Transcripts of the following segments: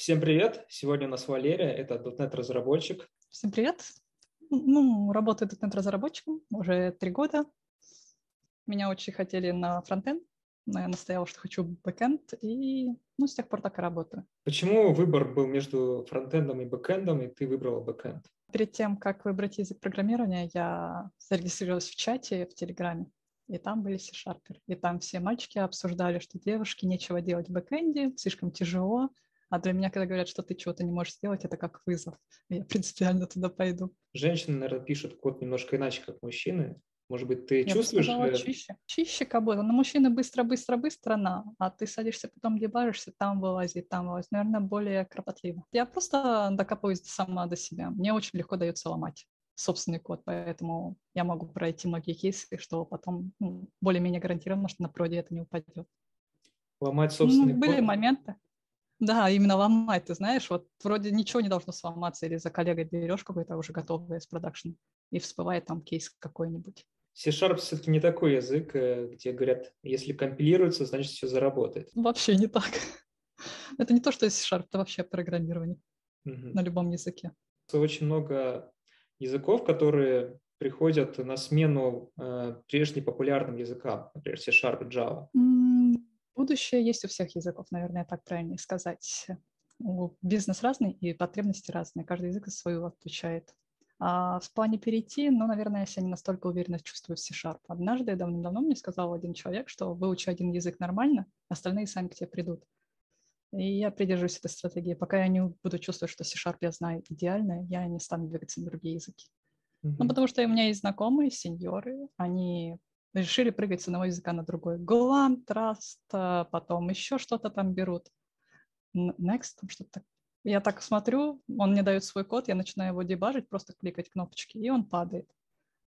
Всем привет! Сегодня у нас Валерия, это .NET разработчик. Всем привет! Ну, работаю .NET разработчиком уже три года. Меня очень хотели на фронтенд, но я настояла, что хочу бэкенд, и ну, с тех пор так и работаю. Почему выбор был между фронтендом и бэкэндом, и ты выбрала бэкенд? Перед тем, как выбрать язык программирования, я зарегистрировалась в чате в Телеграме, и там были C-шарперы. И там все мальчики обсуждали, что девушке нечего делать в бэкэнде, слишком тяжело. А для меня, когда говорят, что ты чего-то не можешь сделать, это как вызов. Я принципиально туда пойду. Женщины, наверное, пишут код немножко иначе, как мужчины. Может быть, ты Я чувствуешь... бы сказала, чище. Чище будто. Но мужчины быстро-быстро-быстро на, а ты садишься, потом дебажишься, там вылазит, там вылазит. Наверное, более кропотливо. Я просто докапываюсь сама до себя. Мне очень легко дается ломать собственный код, поэтому я могу пройти многие кейсы, что потом ну, более-менее гарантированно, что на проде это не упадет. Ломать собственный ну, были код? моменты. Да, именно ломать, ты знаешь, вот вроде ничего не должно сломаться, или за коллегой берешь какой-то уже готовый из продакшн, и всплывает там кейс какой-нибудь. C-Sharp все-таки не такой язык, э, где говорят, если компилируется, значит все заработает. Вообще не так. Это не то, что C-Sharp, это вообще программирование Угу. на любом языке. Очень много языков, которые приходят на смену э, прежде популярным языкам, например, C-Sharp, Java. М, Будущее есть у всех языков, наверное, так правильнее сказать. Бизнес разный и потребности разные. Каждый язык свою отвечает. А в плане перейти, ну, наверное, я не настолько уверенно чувствую в C-Sharp. Однажды, давно-давно мне сказал один человек, что выучи один язык нормально, остальные сами к тебе придут. И я придерживаюсь этой стратегии. Пока я не буду чувствовать, что C-Sharp я знаю идеально, я не стану двигаться на другие языки. Ну, Мгм. потому что у меня есть знакомые, сеньоры, они решили прыгать с одного языка на другой. Trust, а потом еще что-то там берут. Next, там что-то. Я так смотрю, он мне дает свой код, я начинаю его дебажить, просто кликать кнопочки, и он падает.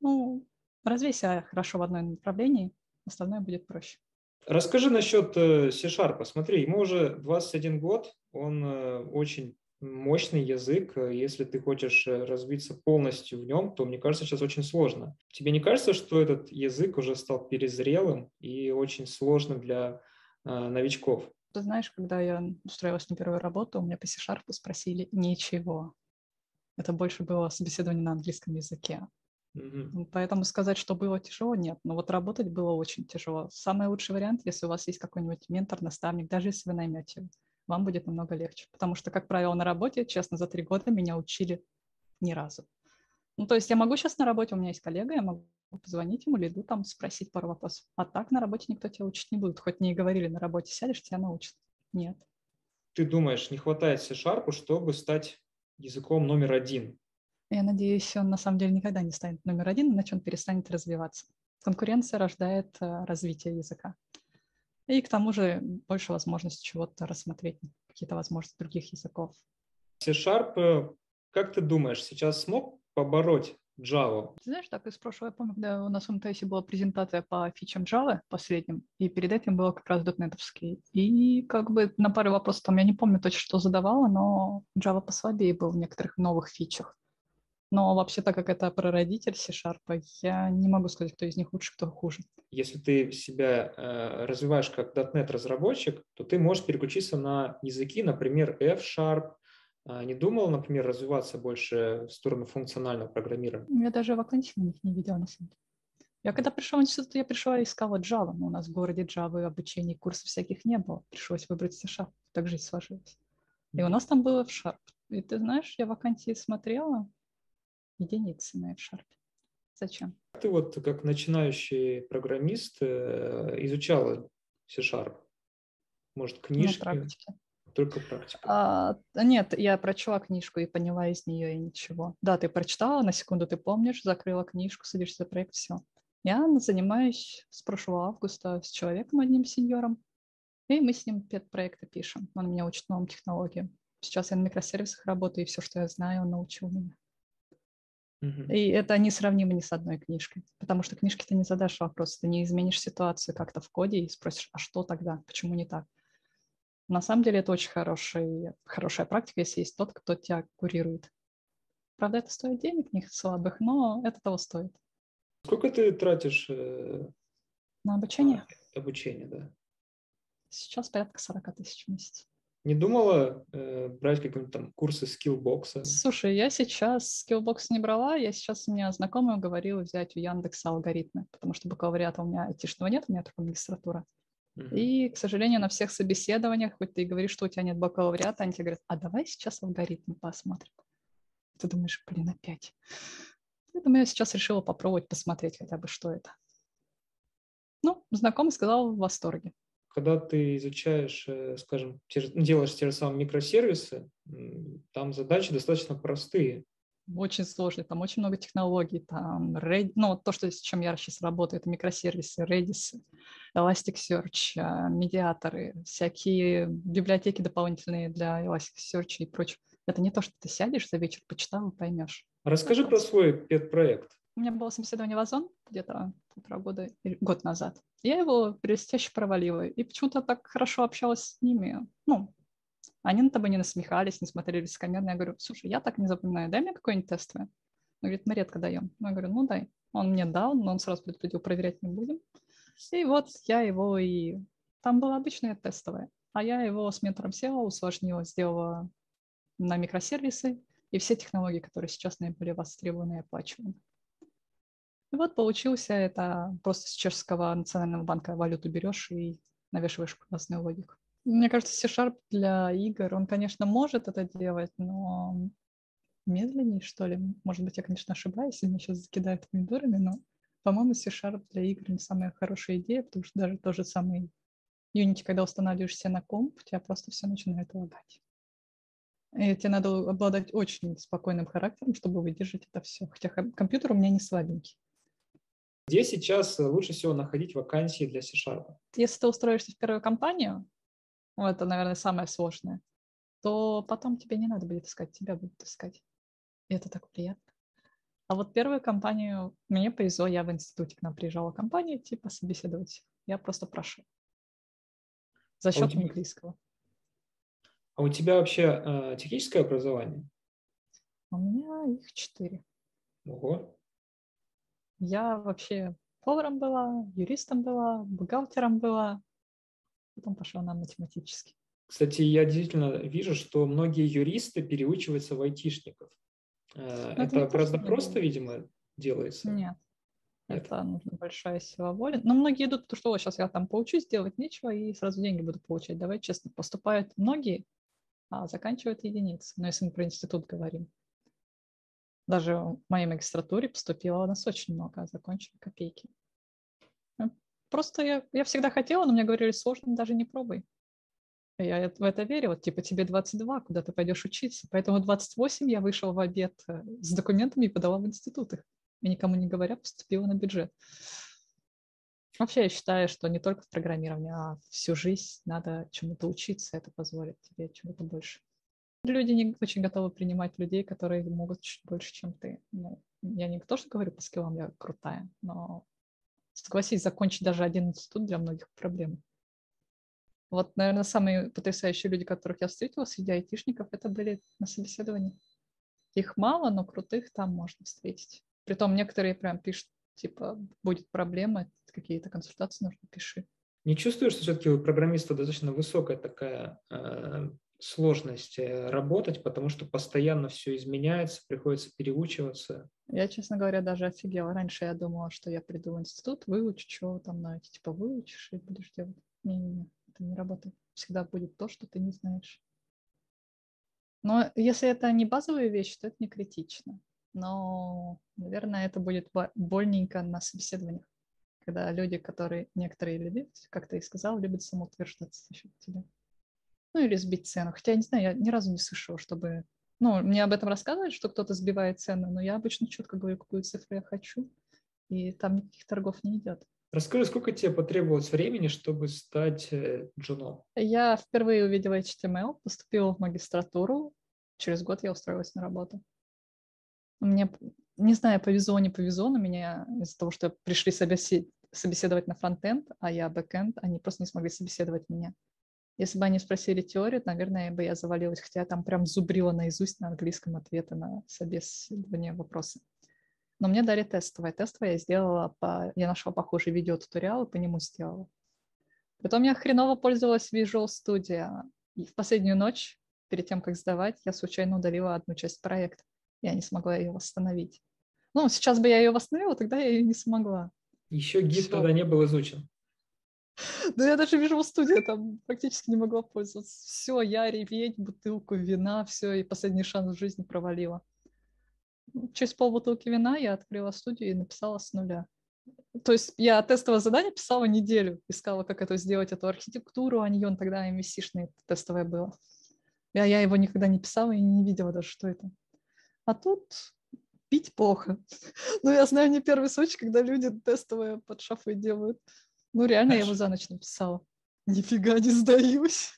Ну, развейся хорошо в одном направлении, остальное будет проще. Расскажи насчет э, C-Sharp. Смотри, ему уже 21 год, он э, очень мощный язык. Э, Если ты хочешь э, развиться полностью в нем, то, мне кажется, сейчас очень сложно. Тебе не кажется, что этот язык уже стал перезрелым и очень сложным для э, новичков? Ты знаешь, когда я устроилась на первую работу, у меня по C-Sharp спросили ничего. Это больше было собеседование на английском языке. Ну, Поэтому сказать, что было тяжело, нет. Но вот работать было очень тяжело. Самый лучший вариант, если у вас есть какой-нибудь ментор, наставник, даже если вы наймете вам будет намного легче. Потому что, как правило, на работе, честно, за три года меня учили ни разу. Ну, то есть я могу сейчас на работе, у меня есть коллега, я могу позвонить ему, лиду там, спросить пару вопросов. А так на работе никто тебя учить не будет. Хоть мне и говорили, на работе сядешь, тебя научат. Нет. Ты думаешь, не хватает C-Sharp, чтобы стать языком номер один? Я надеюсь, он на самом деле никогда не станет номер один, иначе он перестанет развиваться. Конкуренция рождает э, развитие языка. И к тому же больше возможностей чего-то рассмотреть, какие-то возможности других языков. C-Sharp, э, как ты думаешь, сейчас смог побороть Java? Ты знаешь, так из прошлого, я помню, когда у нас в МТС была презентация по фичам Java последним, и перед этим было как раз дотнетовский. И как бы на пару вопросов там, я не помню точно, что задавала, но Java послабее был в некоторых новых фичах. Но вообще, так как это прародитель C-Sharp, я не могу сказать, кто из них лучше, кто хуже. Если ты себя э, развиваешь как .NET разработчик, то ты можешь переключиться на языки, например, F-Sharp. А Не думал, например, развиваться больше в сторону функционального программирования? Я даже вакансий на них не видела, на самом деле. Я когда пришла в институт, я пришла и искала Java, но у нас в городе Java обучений, курсов всяких не было. Пришлось выбрать C-Sharp, так жизнь сложилась. И у нас там было F-Sharp. И ты знаешь, я вакансии смотрела, единицы на F-Sharp. Зачем? Ты вот как начинающий программист э, изучала C-Sharp? Может, На книжки? практике. Только практика. А, нет, я прочла книжку и поняла из нее и ничего. Да, ты прочитала, на секунду ты помнишь, закрыла книжку, садишься за проект, все. Я занимаюсь с прошлого августа с человеком, одним сеньором, и мы с ним пет-проекты пишем. Он меня учит новым технологиям. Сейчас я на микросервисах работаю, и все, что я знаю, он научил меня. Мгм. И это несравнимо ни с одной книжкой, потому что книжки ты не задашь вопрос, ты не изменишь ситуацию как-то в коде и спросишь, а что тогда, почему не так? На самом деле это очень хороший, хорошая практика, если есть тот, кто тебя курирует. Правда, это стоит денег, не слабых, но это того стоит. Сколько ты тратишь э, На обучение на обучение, да? сейчас порядка 40 тысяч в месяц. Не думала э, брать какие-нибудь там курсы Skillbox а? Слушай, я сейчас Skillbox не брала, я сейчас у меня знакомая говорила взять у Яндекса алгоритмы, потому что бакалавриата у меня айтишного нет, у меня только магистратура. Uh-huh. И, к сожалению, на всех собеседованиях, хоть ты и говоришь, что у тебя нет бакалавриата, они тебе говорят, а давай сейчас алгоритмы посмотрим. Ты думаешь, блин, опять. Поэтому я сейчас решила попробовать посмотреть хотя бы, что это. Ну, знакомый сказал в восторге когда ты изучаешь, э, скажем, ну, делаешь те же самые микросервисы, там задачи достаточно простые. Очень сложные, там очень много технологий, там Red, ну, то, что, с чем я сейчас работаю, это микросервисы, Redis, Elasticsearch, а, медиаторы, всякие библиотеки дополнительные для Elasticsearch и прочее. Это не то, что ты сядешь за вечер, почитал и поймешь. Расскажи про свой пет-проект. У меня было собеседование в Озон где-то полтора года, год назад. Я его блестяще провалила. И почему-то так хорошо общалась с ними. Ну, они на тобой не насмехались, не смотрели высокомерно. Я говорю, слушай, я так не запоминаю, дай мне какой-нибудь тестовый. Он говорит, мы редко даем. Я говорю, ну дай. Он мне дал, но он сразу предупредил, проверять не будем. И вот я его и... Там было обычное тестовое. А я его с ментором села, усложнила, сделала на микросервисы и все технологии, которые сейчас наиболее востребованы и оплачиваны. И вот получился это просто с чешского национального банка валюту берешь и навешиваешь красную логику. Мне кажется, C-Sharp для игр, он, конечно, может это делать, но медленнее, что ли. Может быть, я, конечно, ошибаюсь, и меня сейчас закидают помидорами, но, по-моему, C-Sharp для игр не самая хорошая идея, потому что даже тот же самый Unity, когда устанавливаешь себе на комп, у тебя просто все начинает лагать. И тебе надо обладать очень спокойным характером, чтобы выдержать это все. Хотя компьютер у меня не слабенький. Где сейчас э, лучше всего находить вакансии для C-Sharp? Если ты устроишься в первую компанию, ну, это, наверное, самое сложное, то потом тебе не надо будет искать, тебя будут искать. И это так приятно. А вот первую компанию мне повезло, я в институте к нам приезжала компания, типа собеседовать. Я просто прошел. За а счет а тебя... английского. А у тебя вообще э, техническое образование? У меня их четыре. Ого. Я вообще поваром была, юристом была, бухгалтером была, потом пошла на математический. Кстати, я действительно вижу, что многие юристы переучиваются в айтишников. Э, Но это, это гораздо просто, видимо, делается. Нет. Это, это нужна большая сила воли. Но многие идут, потому что сейчас я там поучусь, делать нечего, и сразу деньги буду получать. Давай честно, поступают многие, а заканчивают единицы. Но если мы про институт говорим. Даже в моей магистратуре поступило у нас очень много, а закончили копейки. Э, просто я, я всегда хотела, но мне говорили, сложно, даже не пробуй. Я в это верила, типа тебе 22, куда ты пойдешь учиться. Поэтому 28 я вышла в обед э, с документами и подала в институт их. И никому не говоря, поступила на бюджет. Вообще я считаю, что не только в программировании, а всю жизнь надо чему-то учиться, это позволит тебе чему-то больше. Люди не очень готовы принимать людей, которые могут чуть больше, чем ты. Ну, я не то, что говорю по скиллам, я крутая, но согласись, закончить даже один институт для многих проблем. Вот, наверное, самые потрясающие люди, которых я встретила среди айтишников, это были на собеседовании. Их мало, но крутых там можно встретить. Притом некоторые прям пишут, типа, будет проблема, какие-то консультации нужно, пиши. Не чувствуешь, что все-таки у программиста достаточно высокая такая э, сложность э, работать, потому что постоянно все изменяется, приходится переучиваться. Я, честно говоря, даже офигела. Раньше я думала, что я приду в институт, выучу, что там знаете, типа выучишь и будешь делать. Не-не-не, это не работает. Всегда будет то, что ты не знаешь. Но если это не базовая вещь, то это не критично. Но, наверное, это будет больненько на собеседованиях, когда люди, которые некоторые любят, как ты и сказал, любят самоутверждаться за счет тебя ну или сбить цену. Хотя, я не знаю, я ни разу не слышала, чтобы... Ну, мне об этом рассказывают, что кто-то сбивает цену, но я обычно четко говорю, какую цифру я хочу, и там никаких торгов не идет. Расскажи, сколько тебе потребовалось времени, чтобы стать э, джуном? Я впервые увидела HTML, поступила в магистратуру, через год я устроилась на работу. Мне, не знаю, повезло, не повезло, но меня из-за того, что пришли собеседовать на фронтенд, а я бэкенд, они просто не смогли собеседовать меня. Если бы они спросили теорию, наверное, бы я завалилась, хотя я там прям зубрила наизусть на английском ответы на собеседование вопросы. Но мне дали тестовое. Тестовое я сделала, по... я нашла похожий видеотуториал и по нему сделала. Потом я хреново пользовалась Visual Studio. И в последнюю ночь, перед тем, как сдавать, я случайно удалила одну часть проекта. Я не смогла ее восстановить. Ну, сейчас бы я ее восстановила, тогда я ее не смогла. Еще гид тогда не был изучен. Да я даже вижу в студии, там практически не могла пользоваться. Все, я реветь, бутылку вина, все, и последний шанс в жизни провалила. Через полбутылки вина я открыла студию и написала с нуля. То есть я тестовое задание писала неделю, искала, как это сделать, эту архитектуру, а не он тогда MVC-шное тестовое было. Я, я его никогда не писала и не видела даже, что это. А тут пить плохо. Ну, я знаю не первый случай, когда люди тестовое под шафой делают. Ну, реально, я его за ночь написала. Нифига не сдаюсь.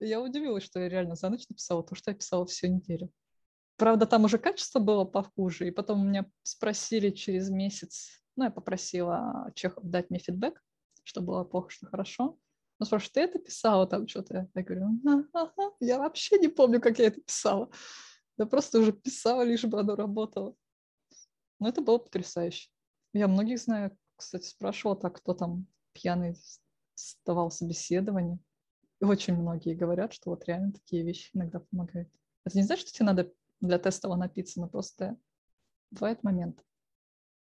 Я удивилась, что я реально за ночь написала, то, что я писала всю неделю. Правда, там уже качество было похуже, и потом меня спросили через месяц, ну, я попросила Чехов дать мне фидбэк, что было плохо, что хорошо. Ну, спрашивают, ты это писала там что-то? Я говорю, ага, я вообще не помню, как я это писала. Я просто уже писала, лишь бы оно работало. Но это было потрясающе. Я многих знаю, кстати, спрашивала так, кто там пьяный сдавал собеседование. И очень многие говорят, что вот реально такие вещи иногда помогают. Это не значит, что тебе надо для тестового напиться, но просто бывает момент.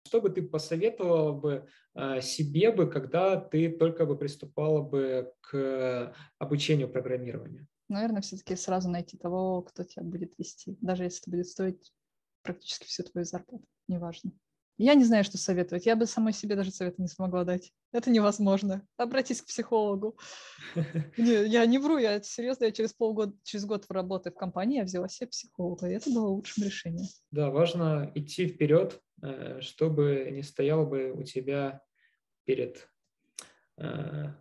Что бы ты посоветовала бы э, себе бы, когда ты только бы приступала бы к обучению программированию? Наверное, все-таки сразу найти того, кто тебя будет вести, даже если это будет стоить практически всю твою зарплату, неважно. Я не знаю, что советовать. Я бы самой себе даже совета не смогла дать. Это невозможно. Обратись к психологу. Не, я не вру, я серьезно, я через полгода, через год в работы в компании я взяла себе психолога, и это было лучшим решением. Да, важно идти вперед, э, чтобы не стоял бы у тебя перед, э,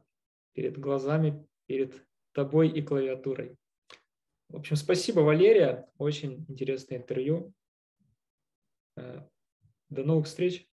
перед глазами, перед тобой и клавиатурой. В общем, спасибо, Валерия. Очень интересное интервью. До новых встреч!